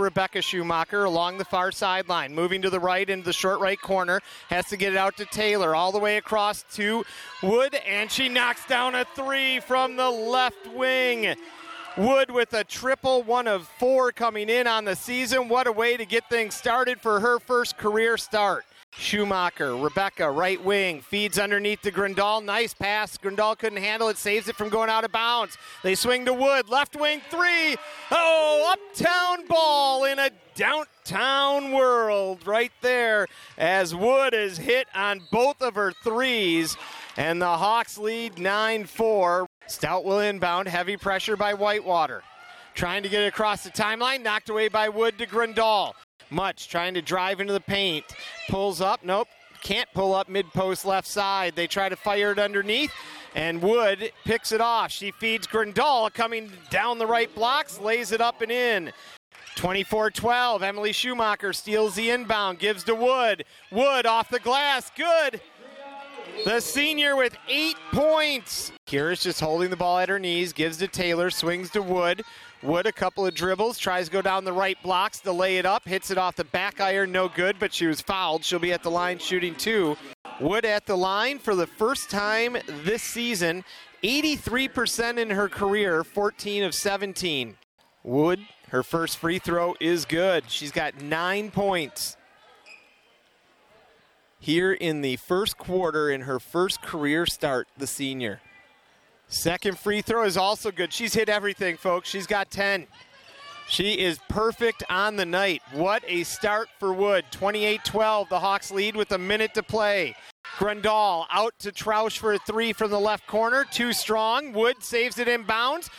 Rebecca Schumacher along the far sideline, moving to the right into the short right corner. Has to get it out to Taylor, all the way across to Wood, and she knocks down a three from the left wing. Wood with a triple, one of four coming in on the season. What a way to get things started for her first career start. Schumacher, Rebecca, right wing, feeds underneath to Grindal. Nice pass. Grindal couldn't handle it, saves it from going out of bounds. They swing to Wood, left wing three. Oh, uptown ball a downtown world right there as Wood is hit on both of her threes. And the Hawks lead 9 4. Stout will inbound, heavy pressure by Whitewater. Trying to get it across the timeline, knocked away by Wood to Grindal. Much trying to drive into the paint. Pulls up. Nope. Can't pull up mid post left side. They try to fire it underneath. And Wood picks it off. She feeds Grindal coming down the right blocks, lays it up and in. 24 12. Emily Schumacher steals the inbound, gives to Wood. Wood off the glass. Good. The senior with eight points. Kira's just holding the ball at her knees, gives to Taylor, swings to Wood. Wood, a couple of dribbles, tries to go down the right blocks to lay it up, hits it off the back iron, no good, but she was fouled. She'll be at the line shooting two. Wood at the line for the first time this season, 83% in her career, 14 of 17. Wood, her first free throw is good. She's got nine points here in the first quarter in her first career start, the senior. Second free throw is also good. She's hit everything, folks. She's got 10. She is perfect on the night. What a start for Wood. 28 12. The Hawks lead with a minute to play. Grindal out to Troush for a three from the left corner. Too strong. Wood saves it in bounds.